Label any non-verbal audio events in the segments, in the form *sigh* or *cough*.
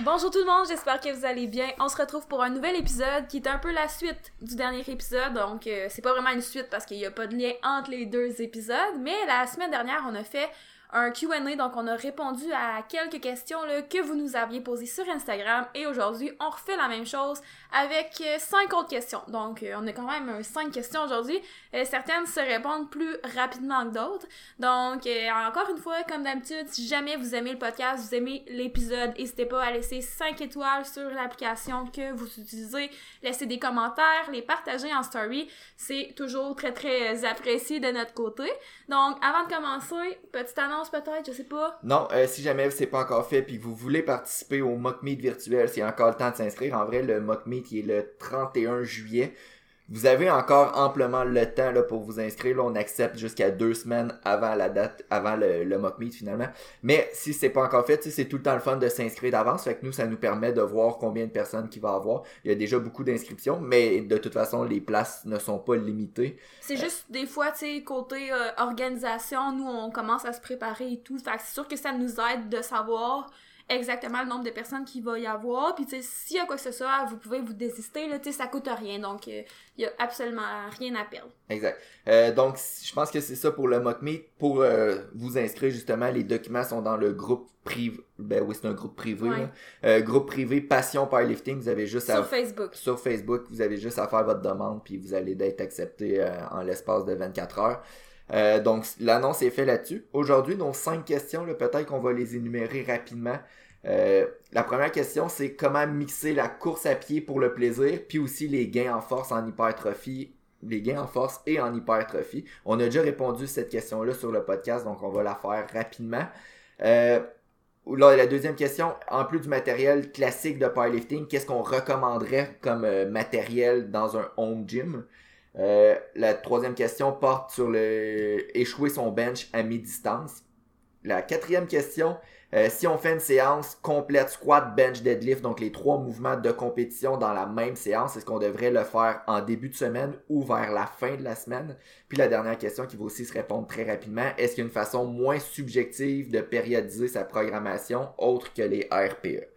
Bonjour tout le monde, j'espère que vous allez bien. On se retrouve pour un nouvel épisode qui est un peu la suite du dernier épisode. Donc, euh, c'est pas vraiment une suite parce qu'il n'y a pas de lien entre les deux épisodes. Mais la semaine dernière, on a fait un Q&A, donc on a répondu à quelques questions là, que vous nous aviez posées sur Instagram et aujourd'hui on refait la même chose avec euh, cinq autres questions. Donc euh, on a quand même euh, cinq questions aujourd'hui. certaines se répondent plus rapidement que d'autres. Donc encore une fois, comme d'habitude, si jamais vous aimez le podcast, vous aimez l'épisode, n'hésitez pas à laisser 5 étoiles sur l'application que vous utilisez, laisser des commentaires, les partager en story. C'est toujours très très apprécié de notre côté. Donc avant de commencer, petite annonce peut-être, je sais pas. Non, euh, si jamais c'est pas encore fait puis vous voulez participer au Mock Meet virtuel, c'est encore le temps de s'inscrire. En vrai, le Mock Meet il est le 31 juillet. Vous avez encore amplement le temps là, pour vous inscrire. Là, on accepte jusqu'à deux semaines avant la date, avant le, le mock meet finalement. Mais si c'est pas encore fait, c'est tout le temps le fun de s'inscrire d'avance. Fait que nous, ça nous permet de voir combien de personnes qui va avoir. Il y a déjà beaucoup d'inscriptions, mais de toute façon, les places ne sont pas limitées. C'est juste des fois, tu sais, côté euh, organisation, nous, on commence à se préparer et tout. Fait que c'est sûr que ça nous aide de savoir exactement le nombre de personnes qu'il va y avoir. Puis, tu sais, s'il y a quoi que ce soit, vous pouvez vous désister, là, tu sais, ça coûte rien. Donc, il euh, y a absolument rien à perdre. Exact. Euh, donc, je pense que c'est ça pour le mock meet. Pour euh, vous inscrire, justement, les documents sont dans le groupe privé. Ben oui, c'est un groupe privé. groupe privé Passion Powerlifting. Vous avez juste sur à... Facebook. Sur Facebook, vous avez juste à faire votre demande, puis vous allez être accepté en l'espace de 24 heures. Euh, donc, l'annonce est faite là-dessus. Aujourd'hui, nos cinq questions, peut-être qu'on va les énumérer rapidement. Euh, la première question, c'est comment mixer la course à pied pour le plaisir, puis aussi les gains en force en hypertrophie, les gains en force et en hypertrophie. On a déjà répondu à cette question-là sur le podcast, donc on va la faire rapidement. Euh, la deuxième question, en plus du matériel classique de powerlifting, qu'est-ce qu'on recommanderait comme matériel dans un home gym? Euh, la troisième question porte sur le échouer son bench à mi-distance. La quatrième question, euh, si on fait une séance complète squat, bench, deadlift, donc les trois mouvements de compétition dans la même séance, est-ce qu'on devrait le faire en début de semaine ou vers la fin de la semaine? Puis la dernière question qui va aussi se répondre très rapidement, est-ce qu'il y a une façon moins subjective de périodiser sa programmation autre que les RPE?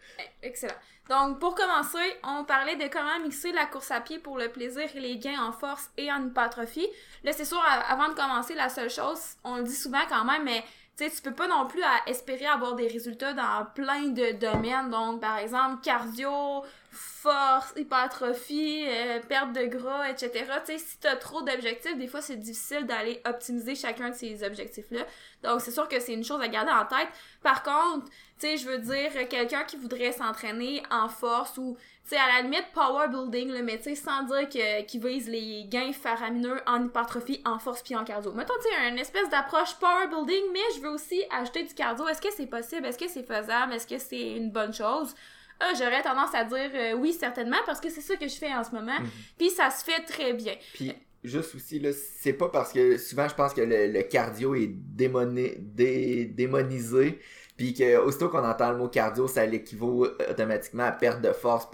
Excellent. Donc, pour commencer, on parlait de comment mixer la course à pied pour le plaisir et les gains en force et en hypertrophie. Là, c'est sûr, avant de commencer, la seule chose, on le dit souvent quand même, mais sais, tu peux pas non plus espérer avoir des résultats dans plein de domaines. Donc, par exemple, cardio, force, hypertrophie, euh, perte de gras, etc. Tu sais, si t'as trop d'objectifs, des fois, c'est difficile d'aller optimiser chacun de ces objectifs-là. Donc, c'est sûr que c'est une chose à garder en tête. Par contre, tu sais, je veux dire, quelqu'un qui voudrait s'entraîner en force ou, sais, à la limite, power building, là, mais tu sais, sans dire qu'il vise les gains faramineux en hypertrophie, en force puis en cardio. Mettons, tu sais, une espèce d'approche power building, mais je veux aussi ajouter du cardio. Est-ce que c'est possible? Est-ce que c'est faisable? Est-ce que c'est une bonne chose? Ah, j'aurais tendance à dire euh, oui, certainement, parce que c'est ça que je fais en ce moment. Mhm. Puis ça se fait très bien. Puis juste aussi, là, c'est pas parce que souvent je pense que le, cardio est démoné, démonisé puis que aussitôt qu'on entend le mot cardio, ça l'équivaut automatiquement à perte de force,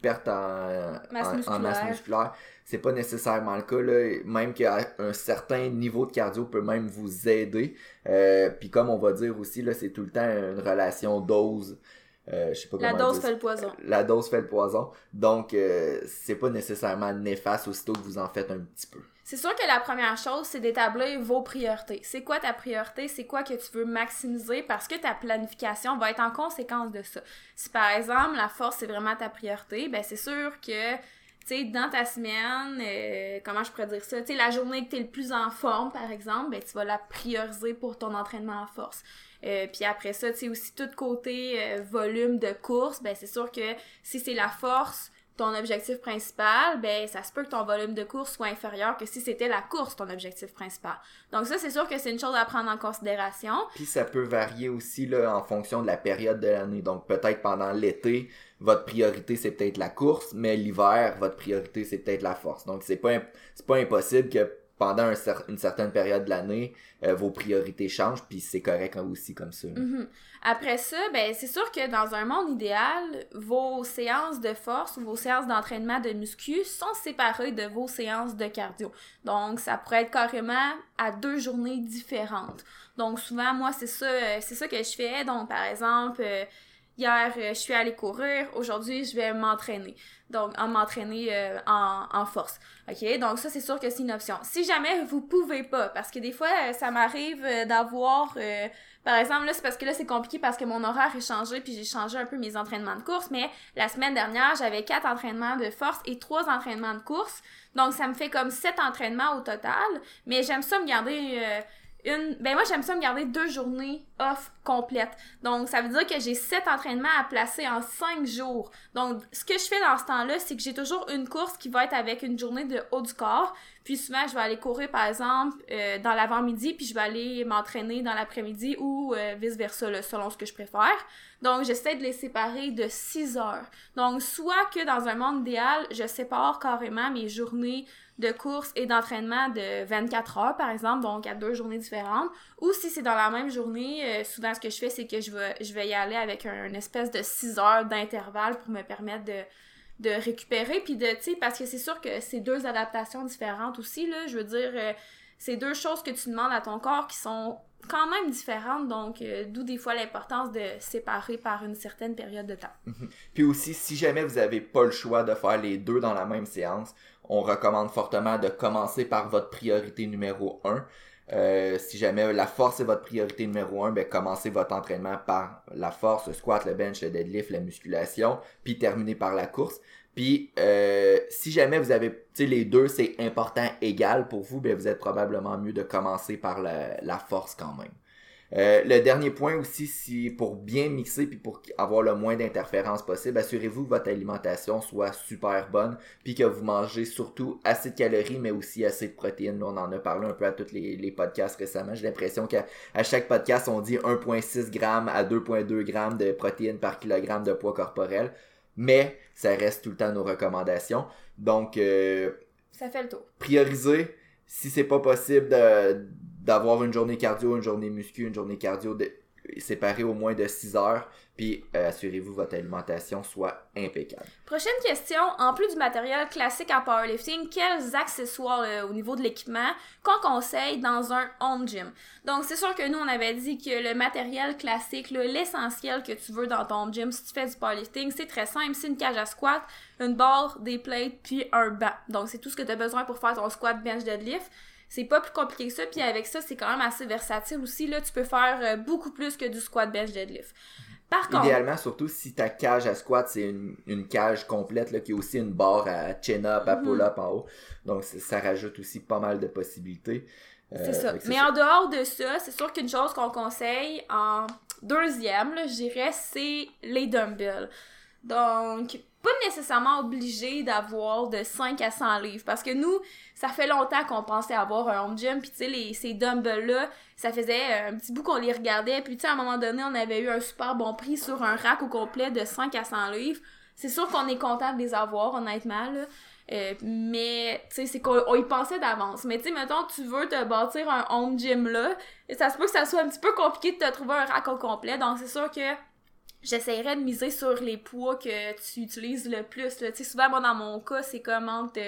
perte en masse musculaire. C'est pas nécessairement le cas. Là. Même qu'un certain niveau de cardio peut même vous aider. Euh, puis comme on va dire aussi, là, c'est tout le temps une relation dose. Euh, je sais pas la dose fait le poison. La dose fait le poison. Donc, euh, c'est pas nécessairement néfaste aussitôt que vous en faites un petit peu. C'est sûr que la première chose, c'est d'établir vos priorités. C'est quoi ta priorité? C'est quoi que tu veux maximiser? Parce que ta planification va être en conséquence de ça. Si par exemple, la force, c'est vraiment ta priorité, ben c'est sûr que tu sais, dans ta semaine, euh, comment je pourrais dire ça, tu sais, la journée que tu es le plus en forme, par exemple, ben, tu vas la prioriser pour ton entraînement en force. Euh, puis après ça, tu sais, aussi tout côté euh, volume de course, ben c'est sûr que si c'est la force, ton objectif principal, ben ça se peut que ton volume de course soit inférieur que si c'était la course ton objectif principal. Donc ça c'est sûr que c'est une chose à prendre en considération. Puis ça peut varier aussi là en fonction de la période de l'année. Donc peut-être pendant l'été, votre priorité c'est peut-être la course, mais l'hiver, votre priorité c'est peut-être la force. Donc c'est pas c'est pas impossible que pendant une certaine période de l'année, euh, vos priorités changent, puis c'est correct aussi comme ça. Mm-hmm. Après ça, ben c'est sûr que dans un monde idéal, vos séances de force ou vos séances d'entraînement de muscu sont séparées de vos séances de cardio. Donc ça pourrait être carrément à deux journées différentes. Donc souvent moi c'est ça euh, c'est ça que je fais. Donc par exemple, euh, hier, euh, je suis allée courir, aujourd'hui, je vais m'entraîner. Donc, en m'entraîner euh, en, en force. OK? Donc, ça, c'est sûr que c'est une option. Si jamais vous pouvez pas, parce que des fois, euh, ça m'arrive d'avoir par exemple, là, c'est parce que là, c'est compliqué parce que mon horaire est changé, puis j'ai changé un peu mes entraînements de course, mais la semaine dernière, j'avais quatre entraînements de force et trois entraînements de course. Donc, ça me fait comme sept entraînements au total. Mais j'aime ça me garder Ben moi, j'aime ça me garder deux journées off complètes. Donc, ça veut dire que j'ai sept entraînements à placer en cinq jours. Donc, ce que je fais dans ce temps-là, c'est que j'ai toujours une course qui va être avec une journée de haut du corps. Puis souvent, je vais aller courir, par exemple, euh, dans l'avant-midi, puis je vais aller m'entraîner dans l'après-midi ou euh, vice-versa, selon ce que je préfère. Donc, j'essaie de les séparer de 6 heures. Donc, soit que dans un monde idéal, je sépare carrément mes journées de course et d'entraînement de 24 heures, par exemple, donc à deux journées différentes. Ou si c'est dans la même journée, euh, souvent ce que je fais, c'est que je vais, je vais y aller avec un, une espèce de 6 heures d'intervalle pour me permettre de, récupérer. Puis de, tu sais, parce que c'est sûr que c'est deux adaptations différentes aussi, là. Je veux dire, euh, c'est deux choses que tu demandes à ton corps qui sont quand même différentes, donc euh, d'où des fois l'importance de séparer par une certaine période de temps. Mhm. Puis aussi, si jamais vous n'avez pas le choix de faire les deux dans la même séance, on recommande fortement de commencer par votre priorité numéro 1. Euh, si jamais la force est votre priorité numéro 1, ben commencez votre entraînement par la force, le squat, le bench, le deadlift, la musculation, puis terminez par la course. Puis euh, si jamais vous avez, tu sais, les deux, c'est important égal pour vous, ben vous êtes probablement mieux de commencer par la, la force quand même. Euh, le dernier point aussi, si pour bien mixer puis pour avoir le moins d'interférences possible, assurez-vous que votre alimentation soit super bonne puis que vous mangez surtout assez de calories mais aussi assez de protéines. on en a parlé un peu à tous les, podcasts récemment. J'ai l'impression qu'à chaque podcast, on dit 1,6 g à 2,2 g de protéines par kilogramme de poids corporel. Mais ça reste tout le temps nos recommandations. Donc, euh, ça fait le tour. Prioriser, si c'est pas possible d'avoir une journée cardio, une journée muscu, une journée cardio de, séparée au moins de 6 heures, puis euh, assurez-vous que votre alimentation soit impeccable. Prochaine question, en plus du matériel classique en powerlifting, quels accessoires euh, au niveau de l'équipement qu'on conseille dans un home gym? Donc c'est sûr que nous on avait dit que le matériel classique, l'essentiel que tu veux dans ton home gym si tu fais du powerlifting, c'est très simple, c'est une cage à squat, une barre, des plates, puis un banc. Donc c'est tout ce que tu as besoin pour faire ton squat, bench, deadlift c'est pas plus compliqué que ça. Puis avec ça, c'est quand même assez versatile aussi. Là, tu peux faire euh, beaucoup plus que du squat bench deadlift. Par contre. Idéalement, surtout si ta cage à squat, c'est une, cage complète là, qui a aussi une barre à chin-up, à mhm. pull-up en haut. Donc ça rajoute aussi pas mal de possibilités. Euh, c'est ça. Mais en dehors de ça, c'est sûr qu'une chose qu'on conseille en deuxième, je dirais, c'est les dumbbells. Donc, pas nécessairement obligé d'avoir de 5 à 100 livres. Parce que nous, ça fait longtemps qu'on pensait avoir un home gym. Puis tu sais, ces dumbbells-là, ça faisait euh, un petit bout qu'on les regardait. Puis tu sais, à un moment donné, on avait eu un super bon prix sur un rack au complet de 5 à 100 livres. C'est sûr qu'on est content de les avoir, honnêtement, là. Euh, mais, tu sais, c'est qu'on y pensait d'avance. Mais, tu sais, mettons, tu veux te bâtir un home gym là, ça se peut que ça soit un petit peu compliqué de te trouver un rack au complet. Donc, c'est sûr que j'essaierais de miser sur les poids que tu utilises le plus. Tu sais, souvent, moi, dans mon cas, c'est comme entre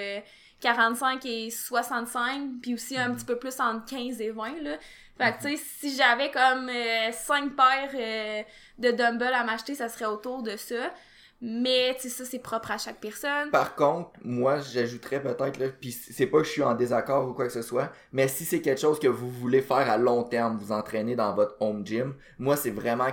45 euh, et 65, puis aussi un mhm. petit peu plus entre 15 et 20, là. Fait que, tu sais, si j'avais comme 5 euh, paires euh, de dumbbells à m'acheter, ça serait autour de ça. Mais, tu sais, ça, c'est propre à chaque personne. Par contre, moi, j'ajouterais peut-être, là, puis c'est pas que je suis en désaccord ou quoi que ce soit, mais si c'est quelque chose que vous voulez faire à long terme, vous entraîner dans votre home gym, moi, c'est vraiment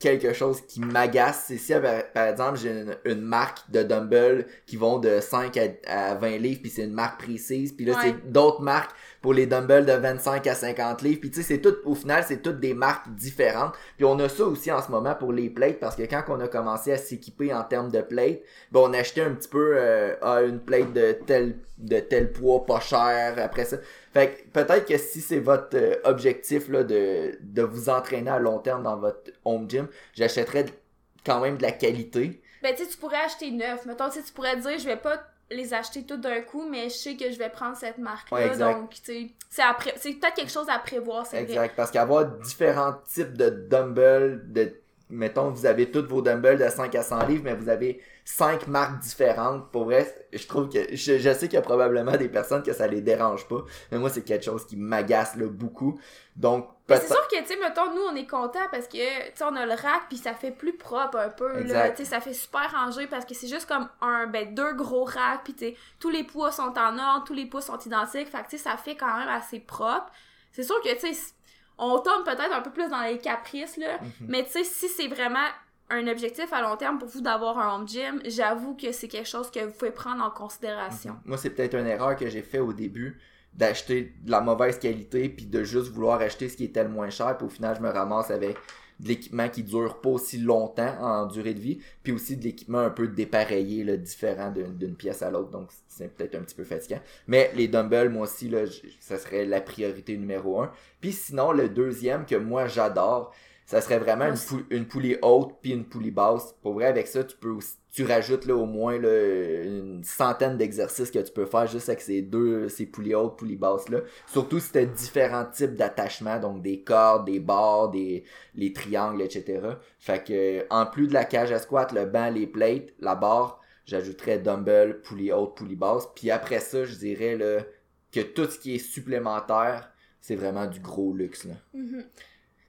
quelque chose qui m'agace. C'est si, par, exemple, j'ai une, marque de dumbbells qui vont de 5 à, 20 livres, puis c'est une marque précise, puis là, c'est d'autres marques pour les dumbbells de 25 à 50 livres. Puis tu sais, c'est tout, au final, c'est toutes des marques différentes. Puis on a ça aussi en ce moment pour les plates, parce que quand on a commencé à s'équiper en termes de plates, ben on achetait un petit peu euh, une plate de tel de tel poids pas cher après ça. Fait que peut-être que si c'est votre euh, objectif là, de, de vous entraîner à long terme dans votre home gym, j'achèterais quand même de la qualité. Ben tu tu pourrais acheter neuf. Mettons, tu pourrais dire je vais pas les acheter tout d'un coup, mais je sais que je vais prendre cette marque-là. donc, tu sais, c'est c'est peut-être quelque chose à prévoir, c'est Exact, parce qu'avoir différents types de dumbbells, de mettons, vous avez toutes vos dumbbells de 5 à 100 livres, mais vous avez cinq marques différentes. Pour vrai, je trouve que, je, je sais qu'il y a probablement des personnes que ça les dérange pas, mais moi, c'est quelque chose qui m'agace, là, beaucoup. Donc, c'est sûr que, tu sais, mettons, nous, on est content parce que, tu sais, on a le rack, puis ça fait plus propre un peu, là. Tu sais, ça fait super rangé parce que c'est juste comme un, ben, deux gros racks, puis tu sais, tous les poids sont en ordre, tous les poids sont identiques. Fait que, tu sais, ça fait quand même assez propre. C'est sûr que, tu sais, on tombe peut-être un peu plus dans les caprices, là. Mhm. Mais, tu sais, si c'est vraiment un objectif à long terme pour vous d'avoir un home gym, j'avoue que c'est quelque chose que vous pouvez prendre en considération. Mhm. Moi, c'est peut-être une erreur que j'ai fait au début d'acheter de la mauvaise qualité puis de juste vouloir acheter ce qui était le moins cher puis au final je me ramasse avec de l'équipement qui dure pas aussi longtemps en durée de vie puis aussi de l'équipement un peu dépareillé différent d'une pièce à l'autre donc c'est peut-être un petit peu fatigant mais les dumbbells moi aussi là ça serait la priorité numéro un puis sinon le deuxième que moi j'adore ça serait vraiment une, une, poulie haute puis une poulie basse. Pour vrai, avec ça, tu peux aussi, tu rajoutes là, au moins là, une centaine d'exercices que tu peux faire juste avec ces deux, ces poulies hautes, poulies basses là. Surtout si tu as différents types d'attachements, donc des cordes, des barres, des les triangles, etc. Fait que en plus de la cage à squat, le banc, les plates, la barre, j'ajouterais dumbbell, poulie haute, poulie basse. Puis après ça, je dirais là, que tout ce qui est supplémentaire, c'est vraiment du gros luxe là. Mm-hmm.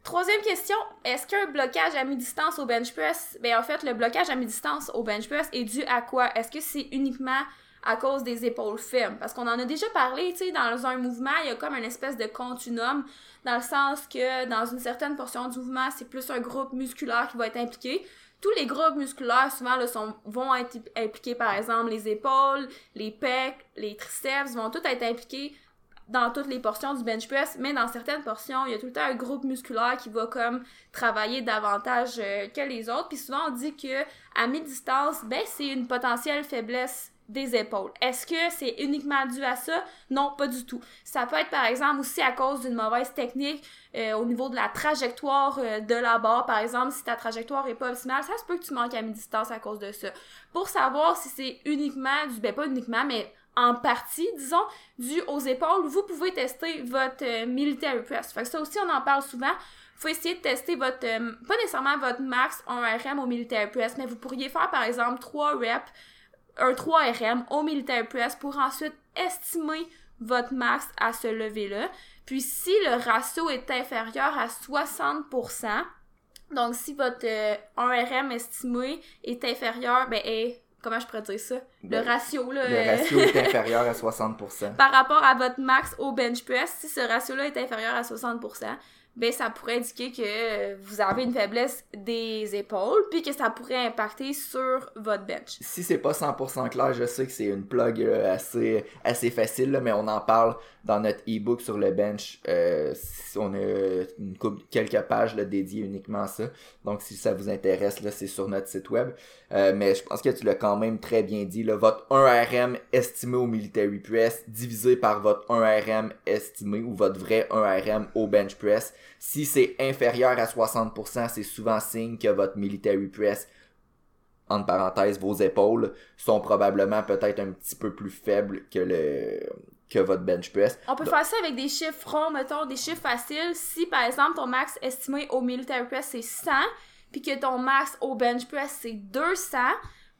Troisième question, est-ce qu'un blocage à mi-distance au bench press, ben en fait, le blocage à mi-distance au bench press est dû à quoi? Est-ce que c'est uniquement à cause des épaules fermes? Parce qu'on en a déjà parlé, tu sais, dans un mouvement, il y a comme une espèce de continuum, dans le sens que dans une certaine portion du mouvement, c'est plus un groupe musculaire qui va être impliqué. Tous les groupes musculaires, souvent, là, sont, vont être impliqués, par exemple, les épaules, les pecs, les triceps, vont tous être impliqués dans toutes les portions du bench press, mais dans certaines portions, il y a tout le temps un groupe musculaire qui va comme travailler davantage euh, que les autres. Puis souvent on dit que à mi-distance, ben c'est une potentielle faiblesse des épaules. Est-ce que c'est uniquement dû à ça? Non, pas du tout. Ça peut être par exemple aussi à cause d'une mauvaise technique euh, au niveau de la trajectoire euh, de la barre. Par exemple, si ta trajectoire est pas optimale, ça se peut que tu manques à mi-distance à cause de ça. Pour savoir si c'est uniquement du, ben pas uniquement, mais en partie, disons, dû aux épaules, vous pouvez tester votre euh, military press. Fait que ça aussi, on en parle souvent. Faut essayer de tester votre, euh, pas nécessairement votre max en RM au military press, mais vous pourriez faire par exemple 3 reps, un 3 RM au military press pour ensuite estimer votre max à ce lever-là. Puis si le ratio est inférieur à 60%, donc si votre 1 euh, RM estimé est inférieur, ben est comment je pourrais dire ça? Le ben, ratio, là. Le euh, ratio est *laughs* inférieur à 60%. Par rapport à votre max au bench press, si ce ratio-là est inférieur à 60%, ben ça pourrait indiquer que vous avez une faiblesse des épaules puis que ça pourrait impacter sur votre bench. Si c'est pas 100% clair, je sais que c'est une plug euh, assez assez facile mais on en parle dans notre e-book sur le bench. Euh, on a une quelques pages dédiées uniquement à ça. Donc si ça vous intéresse là, c'est sur notre site web. Euh, mais je pense que tu l'as quand même très bien dit votre 1RM estimé au military press divisé par votre 1RM estimé ou votre vrai 1RM au bench press si c'est inférieur à 60%, c'est souvent signe que votre military press, entre parenthèses, vos épaules, sont probablement peut-être un petit peu plus faibles que le que votre bench press. On peut faire ça avec des chiffres ronds, mettons, des chiffres faciles. Si, par exemple, ton max estimé au military press, c'est 100, puis que ton max au bench press, c'est 200,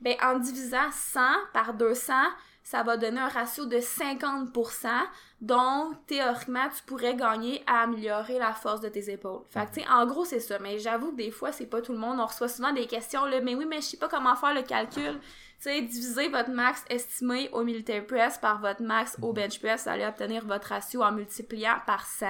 ben, en divisant 100 par 200, ça va donner un ratio de 50%. Donc, théoriquement, tu pourrais gagner à améliorer la force de tes épaules. Fait que, tu sais, en gros, c'est ça. Mais j'avoue que des fois, c'est pas tout le monde. On reçoit souvent des questions, là, mais oui, mais je sais pas comment faire le calcul. Tu sais, diviser votre max estimé au military press par votre max au bench press, vous allez obtenir votre ratio en multipliant par 100.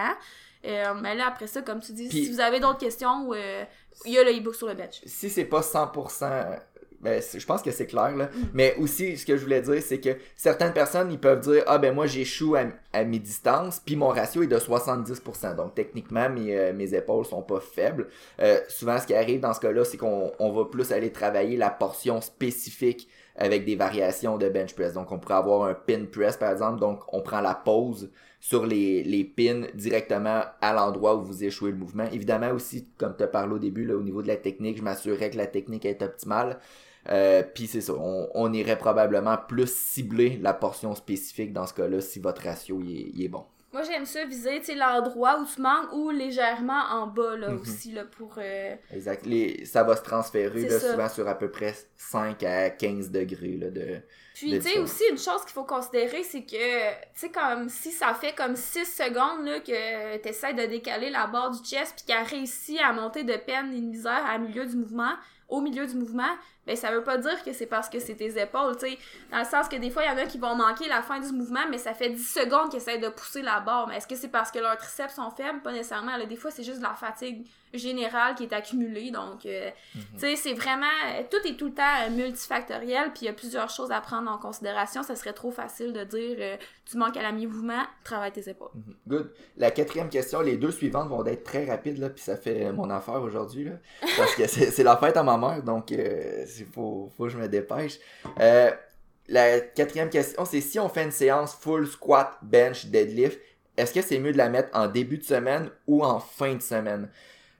Euh, mais là, après ça, comme tu dis, si vous avez d'autres questions, euh, il y a le e-book sur le bench. Si c'est pas 100% ben, je pense que c'est clair, là. Mm. Mais aussi, ce que je voulais dire, c'est que certaines personnes, ils peuvent dire, ah ben moi, j'échoue à, à mes distances, puis mon ratio est de 70%. Donc, techniquement, mes, euh, mes épaules sont pas faibles. Euh, souvent, ce qui arrive dans ce cas-là, c'est qu'on on va plus aller travailler la portion spécifique avec des variations de bench press. Donc, on pourrait avoir un pin press, par exemple. Donc, on prend la pause sur les, les pins directement à l'endroit où vous échouez le mouvement. Évidemment aussi, comme tu as parlé au début, là, au niveau de la technique, je m'assurerais que la technique est optimale. Euh, Puis c'est ça, on, irait probablement plus cibler la portion spécifique dans ce cas-là si votre ratio est, est bon. Moi, j'aime ça viser, tu l'endroit où tu manques ou légèrement en bas, là, Mhm. aussi, là, pour... euh, Exact. Les, ça va se transférer là, souvent sur à peu près 5 à 15 degrés là, de. Puis, tu sais, aussi, une chose qu'il faut considérer, c'est que, tu sais, comme si ça fait comme 6 secondes, là, que t'essaies de décaler la barre du chest, puis qu'elle réussit à monter de peine et de misère à milieu du mouvement, au milieu du mouvement, ben, ça veut pas dire que c'est parce que c'est tes épaules, tu sais. Dans le sens que des fois, il y en a qui vont manquer la fin du mouvement, mais ça fait 10 secondes qu'ils essaient de pousser la barre. Mais est-ce que c'est parce que leurs triceps sont faibles? Pas nécessairement. Là, des fois, c'est juste de la fatigue générale qui est accumulée. Donc, euh, Mhm. tu sais, c'est vraiment... Tout est tout le temps euh, multifactoriel, puis il y a plusieurs choses à prendre en considération. Ça serait trop facile de dire euh, tu manques à la mi-mouvement, travaille tes épaules. Mhm. Good. La quatrième question, les deux suivantes vont être très rapides, là, puis ça fait mon affaire aujourd'hui, là, parce que *laughs* c'est c'est la fête à ma mère, donc euh, il faut, que je me dépêche. Euh, la quatrième question, c'est si on fait une séance full squat, bench, deadlift, est-ce que c'est mieux de la mettre en début de semaine ou en fin de semaine?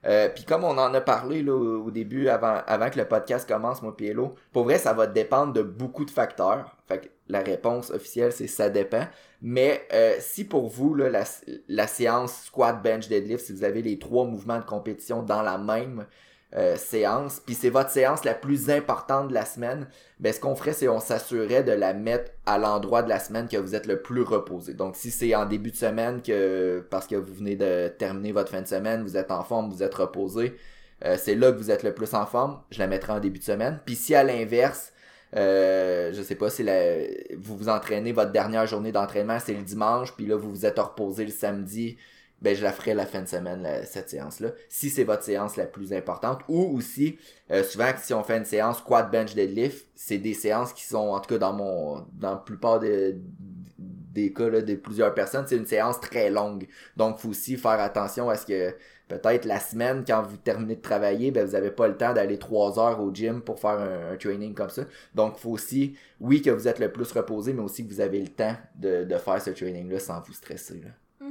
Euh, puis comme on en a parlé là, au début, avant, avant que le podcast commence, moi Pielo, pour vrai, ça va dépendre de beaucoup de facteurs. La réponse officielle, c'est ça dépend. Mais euh, si pour vous, là, la séance squat, bench, deadlift, si vous avez les trois mouvements de compétition dans la même euh, séance, puis c'est votre séance la plus importante de la semaine, ben ce qu'on ferait, c'est on s'assurerait de la mettre à l'endroit de la semaine que vous êtes le plus reposé. Donc si c'est en début de semaine que parce que vous venez de terminer votre fin de semaine, vous êtes en forme, vous êtes reposé, euh, c'est là que vous êtes le plus en forme, je la mettrai en début de semaine. Puis si à l'inverse, euh, je sais pas si la, vous vous entraînez votre dernière journée d'entraînement c'est le dimanche, puis là vous vous êtes reposé le samedi, ben je la ferai la fin de semaine la- cette séance là. Si c'est votre séance la plus importante, ou aussi euh, souvent si on fait une séance quad bench deadlift, c'est des séances qui sont en tout cas dans mon dans la plupart de- des cas là, de plusieurs personnes, c'est une séance très longue. Donc faut aussi faire attention à ce que peut-être la semaine, quand vous terminez de travailler, ben, vous n'avez pas le temps d'aller trois heures au gym pour faire un, un training comme ça. Donc, faut aussi, oui, que vous êtes le plus reposé, mais aussi que vous avez le temps de, de faire ce training-là sans vous stresser. Là.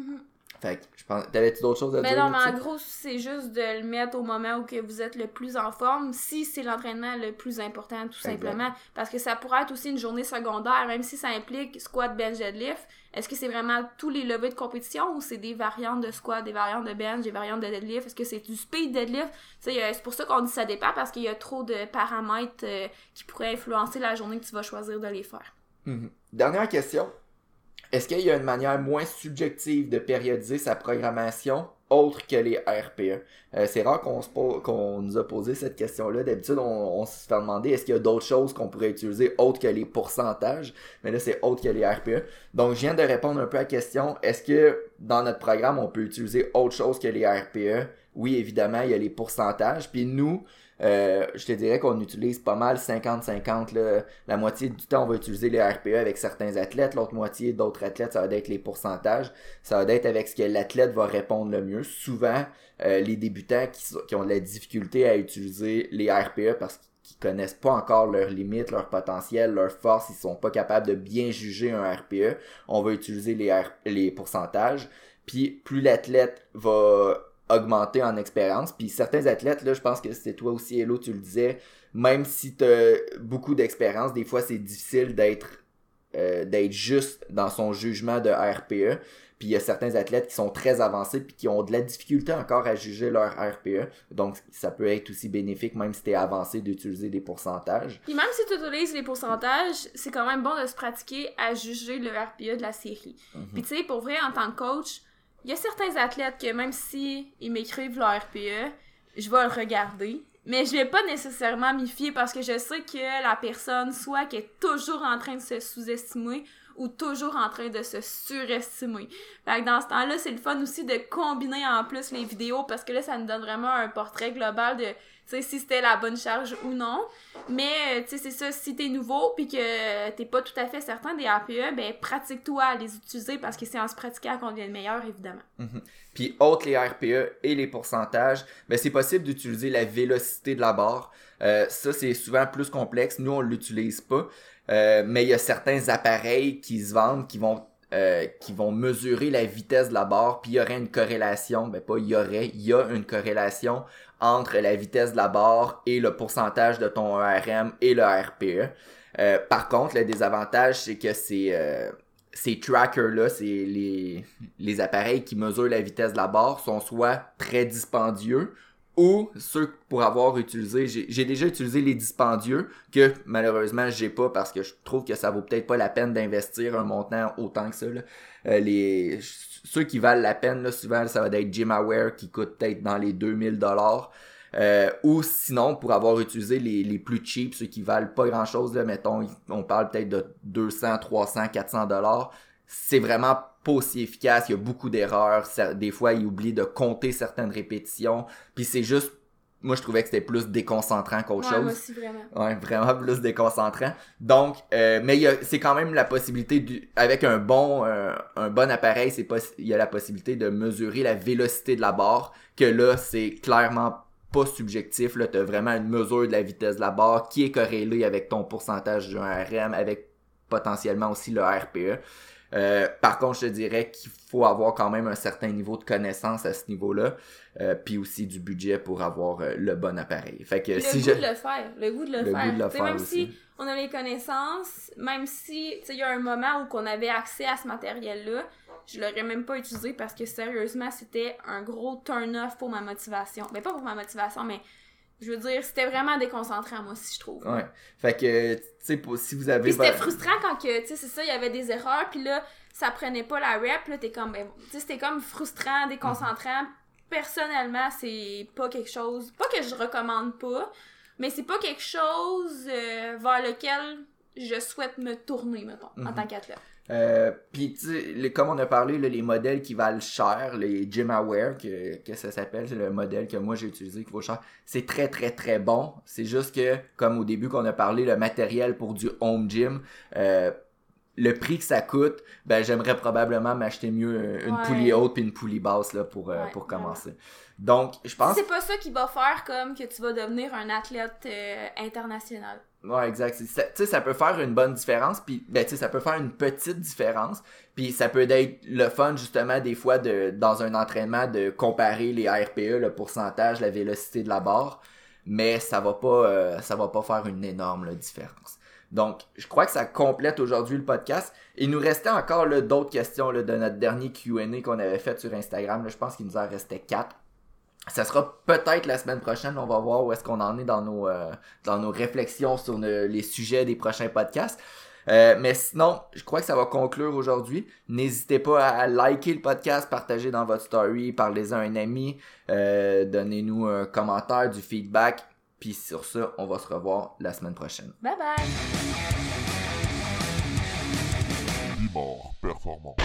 Fait que, je pense, t'avais-tu d'autres choses à Mais dire? non, mais en gros, c'est juste de le mettre au moment où que vous êtes le plus en forme, si c'est l'entraînement le plus important, tout simplement. Parce que ça pourrait être aussi une journée secondaire, même si ça implique squat, bench, deadlift. Est-ce que c'est vraiment tous les levées de compétition ou c'est des variantes de squat, des variantes de bench, des variantes de deadlift? Est-ce que c'est du speed deadlift? C'est pour ça qu'on dit ça dépend parce qu'il y a trop de paramètres euh, qui pourraient influencer la journée que tu vas choisir de les faire. Mhm. Dernière question. Est-ce qu'il y a une manière moins subjective de périodiser sa programmation autre que les RPE? Euh, c'est rare qu'on qu'on nous a posé cette question-là. D'habitude, on, on se fait demander est-ce qu'il y a d'autres choses qu'on pourrait utiliser autre que les pourcentages? Mais là, c'est autre que les RPE. Donc, je viens de répondre un peu à la question. Est-ce que dans notre programme, on peut utiliser autre chose que les RPE? Oui, évidemment, il y a les pourcentages. Puis nous, euh, je te dirais qu'on utilise pas mal 50-50. là. La moitié du temps, on va utiliser les RPE avec certains athlètes. L'autre moitié d'autres athlètes, ça va être les pourcentages. Ça va être avec ce que l'athlète va répondre le mieux. Souvent, euh, les débutants qui ont de la difficulté à utiliser les RPE parce qu'ils connaissent pas encore leurs limites, leur potentiel, leurs forces, ils sont pas capables de bien juger un RPE. On va utiliser les, R- les pourcentages. Puis plus l'athlète va augmenter en expérience. Puis certains athlètes, là, je pense que c'était toi aussi, Hello, tu le disais, même si tu as beaucoup d'expérience, des fois c'est difficile d'être euh, d'être juste dans son jugement de RPE. Puis il y a certains athlètes qui sont très avancés puis qui ont de la difficulté encore à juger leur RPE. Donc ça peut être aussi bénéfique, même si tu es avancé, d'utiliser des pourcentages. Puis même si tu utilises les pourcentages, c'est quand même bon de se pratiquer à juger le RPE de la série. Mhm. Puis tu sais, pour vrai, en tant que coach, il y a certains athlètes que même si ils m'écrivent leur RPE, je vais le regarder. Mais je vais pas nécessairement m'y fier parce que je sais que la personne, soit qu'elle est toujours en train de se sous-estimer ou toujours en train de se surestimer. Fait que dans ce temps-là, c'est le fun aussi de combiner en plus les vidéos parce que là, ça nous donne vraiment un portrait global de, si c'était la bonne charge ou non. Mais, euh, tu sais, c'est ça, si t'es nouveau puis que t'es pas tout à fait certain des RPE, ben, pratique-toi à les utiliser parce que c'est en se pratiquant qu'on devient meilleur, évidemment. Puis autres les RPE et les pourcentages, ben c'est possible d'utiliser la vélocité de la barre. Euh, ça c'est souvent plus complexe. Nous on l'utilise pas, Euh, mais il y a certains appareils qui se vendent qui vont qui vont mesurer la vitesse de la barre. Puis il y aurait une corrélation, ben pas il y aurait, il y a une corrélation entre la vitesse de la barre et le pourcentage de ton ERM et le RPE. Euh, par contre, le désavantage c'est que c'est euh, ces trackers-là, c'est les, les appareils qui mesurent la vitesse de la barre, sont soit très dispendieux ou ceux pour avoir utilisé, j'ai déjà utilisé les dispendieux que malheureusement j'ai pas parce que je trouve que ça vaut peut-être pas la peine d'investir un montant autant que ça. Là. Euh, les ceux qui valent la peine là, souvent ça va être GymAware qui coûte peut-être dans les 2000 dollars. Euh, ou sinon, pour avoir utilisé les, plus cheap, ceux qui valent pas grand chose, mettons, on parle peut-être de 200, 300, 400 dollars, c'est vraiment pas aussi efficace, il y a beaucoup d'erreurs, des fois il oublie de compter certaines répétitions, puis c'est juste moi je trouvais que c'était plus déconcentrant qu'autre ouais, chose. Moi aussi, vraiment. Ouais, vraiment plus déconcentrant. Donc, euh, mais c'est quand même la possibilité du, avec un bon euh, un bon appareil, c'est pas il y a la possibilité de mesurer la vélocité de la barre que là c'est clairement pas subjectif là, tu as vraiment une mesure de la vitesse de la barre qui est corrélée avec ton pourcentage d'un RM avec potentiellement aussi le RPE. Euh, par contre, je te dirais qu'il faut avoir quand même un certain niveau de connaissance à ce niveau-là, euh, puis aussi du budget pour avoir euh, le bon appareil. Fait que le si goût je... de le faire, le goût de le, Le faire. goût de le faire même aussi. si on a les connaissances, même si il y a un moment où qu'on avait accès à ce matériel-là, je l'aurais même pas utilisé parce que sérieusement, c'était un gros turn-off pour ma motivation. Ben pas pour ma motivation, mais je veux dire, c'était vraiment déconcentrant, moi aussi, je trouve. Ouais. Fait que, tu sais, si vous avez... Puis c'était frustrant quand que, tu sais, c'est ça, il y avait des erreurs, puis là, ça prenait pas la rep, là, t'es comme, ben, tu sais, c'était comme frustrant, déconcentrant. Personnellement, c'est pas quelque chose, pas que je recommande pas, mais c'est pas quelque chose euh, vers lequel je souhaite me tourner, mettons, en Mhm. tant qu'athlète. Euh, puis tu sais, les- comme on a parlé, là, les modèles qui valent cher, les GymAware, que, que ça s'appelle, c'est le modèle que moi j'ai utilisé qui vaut cher, c'est très très très bon. C'est juste que, comme au début qu'on a parlé, le matériel pour du home gym, euh, le prix que ça coûte, ben j'aimerais probablement m'acheter mieux euh, une Ouais. poulie haute puis une poulie basse là, pour, euh, Ouais, pour vraiment. commencer. Donc, je pense... C'est pas ça qui va faire comme que tu vas devenir un athlète euh, international. Ouais, exact. Tu sais, ça peut faire une bonne différence, puis ben, ça peut faire une petite différence, puis ça peut être le fun justement des fois de dans un entraînement de comparer les RPE, le pourcentage, la vélocité de la barre, mais ça va pas euh, ça va pas faire une énorme là, différence. Donc, je crois que ça complète aujourd'hui le podcast. Il nous restait encore d'autres questions là, de notre dernier Q&A qu'on avait fait sur Instagram. Là, je pense qu'il nous en restait quatre. Ça sera peut-être la semaine prochaine. On va voir où est-ce qu'on en est dans nos, euh, dans nos réflexions sur ne- les sujets des prochains podcasts. Euh, mais sinon, je crois que ça va conclure aujourd'hui. N'hésitez pas à liker le podcast, partager dans votre story, parlez-en à un ami, euh, donnez-nous un commentaire, du feedback. Puis sur ça, on va se revoir la semaine prochaine. Bye bye! Bimor performant.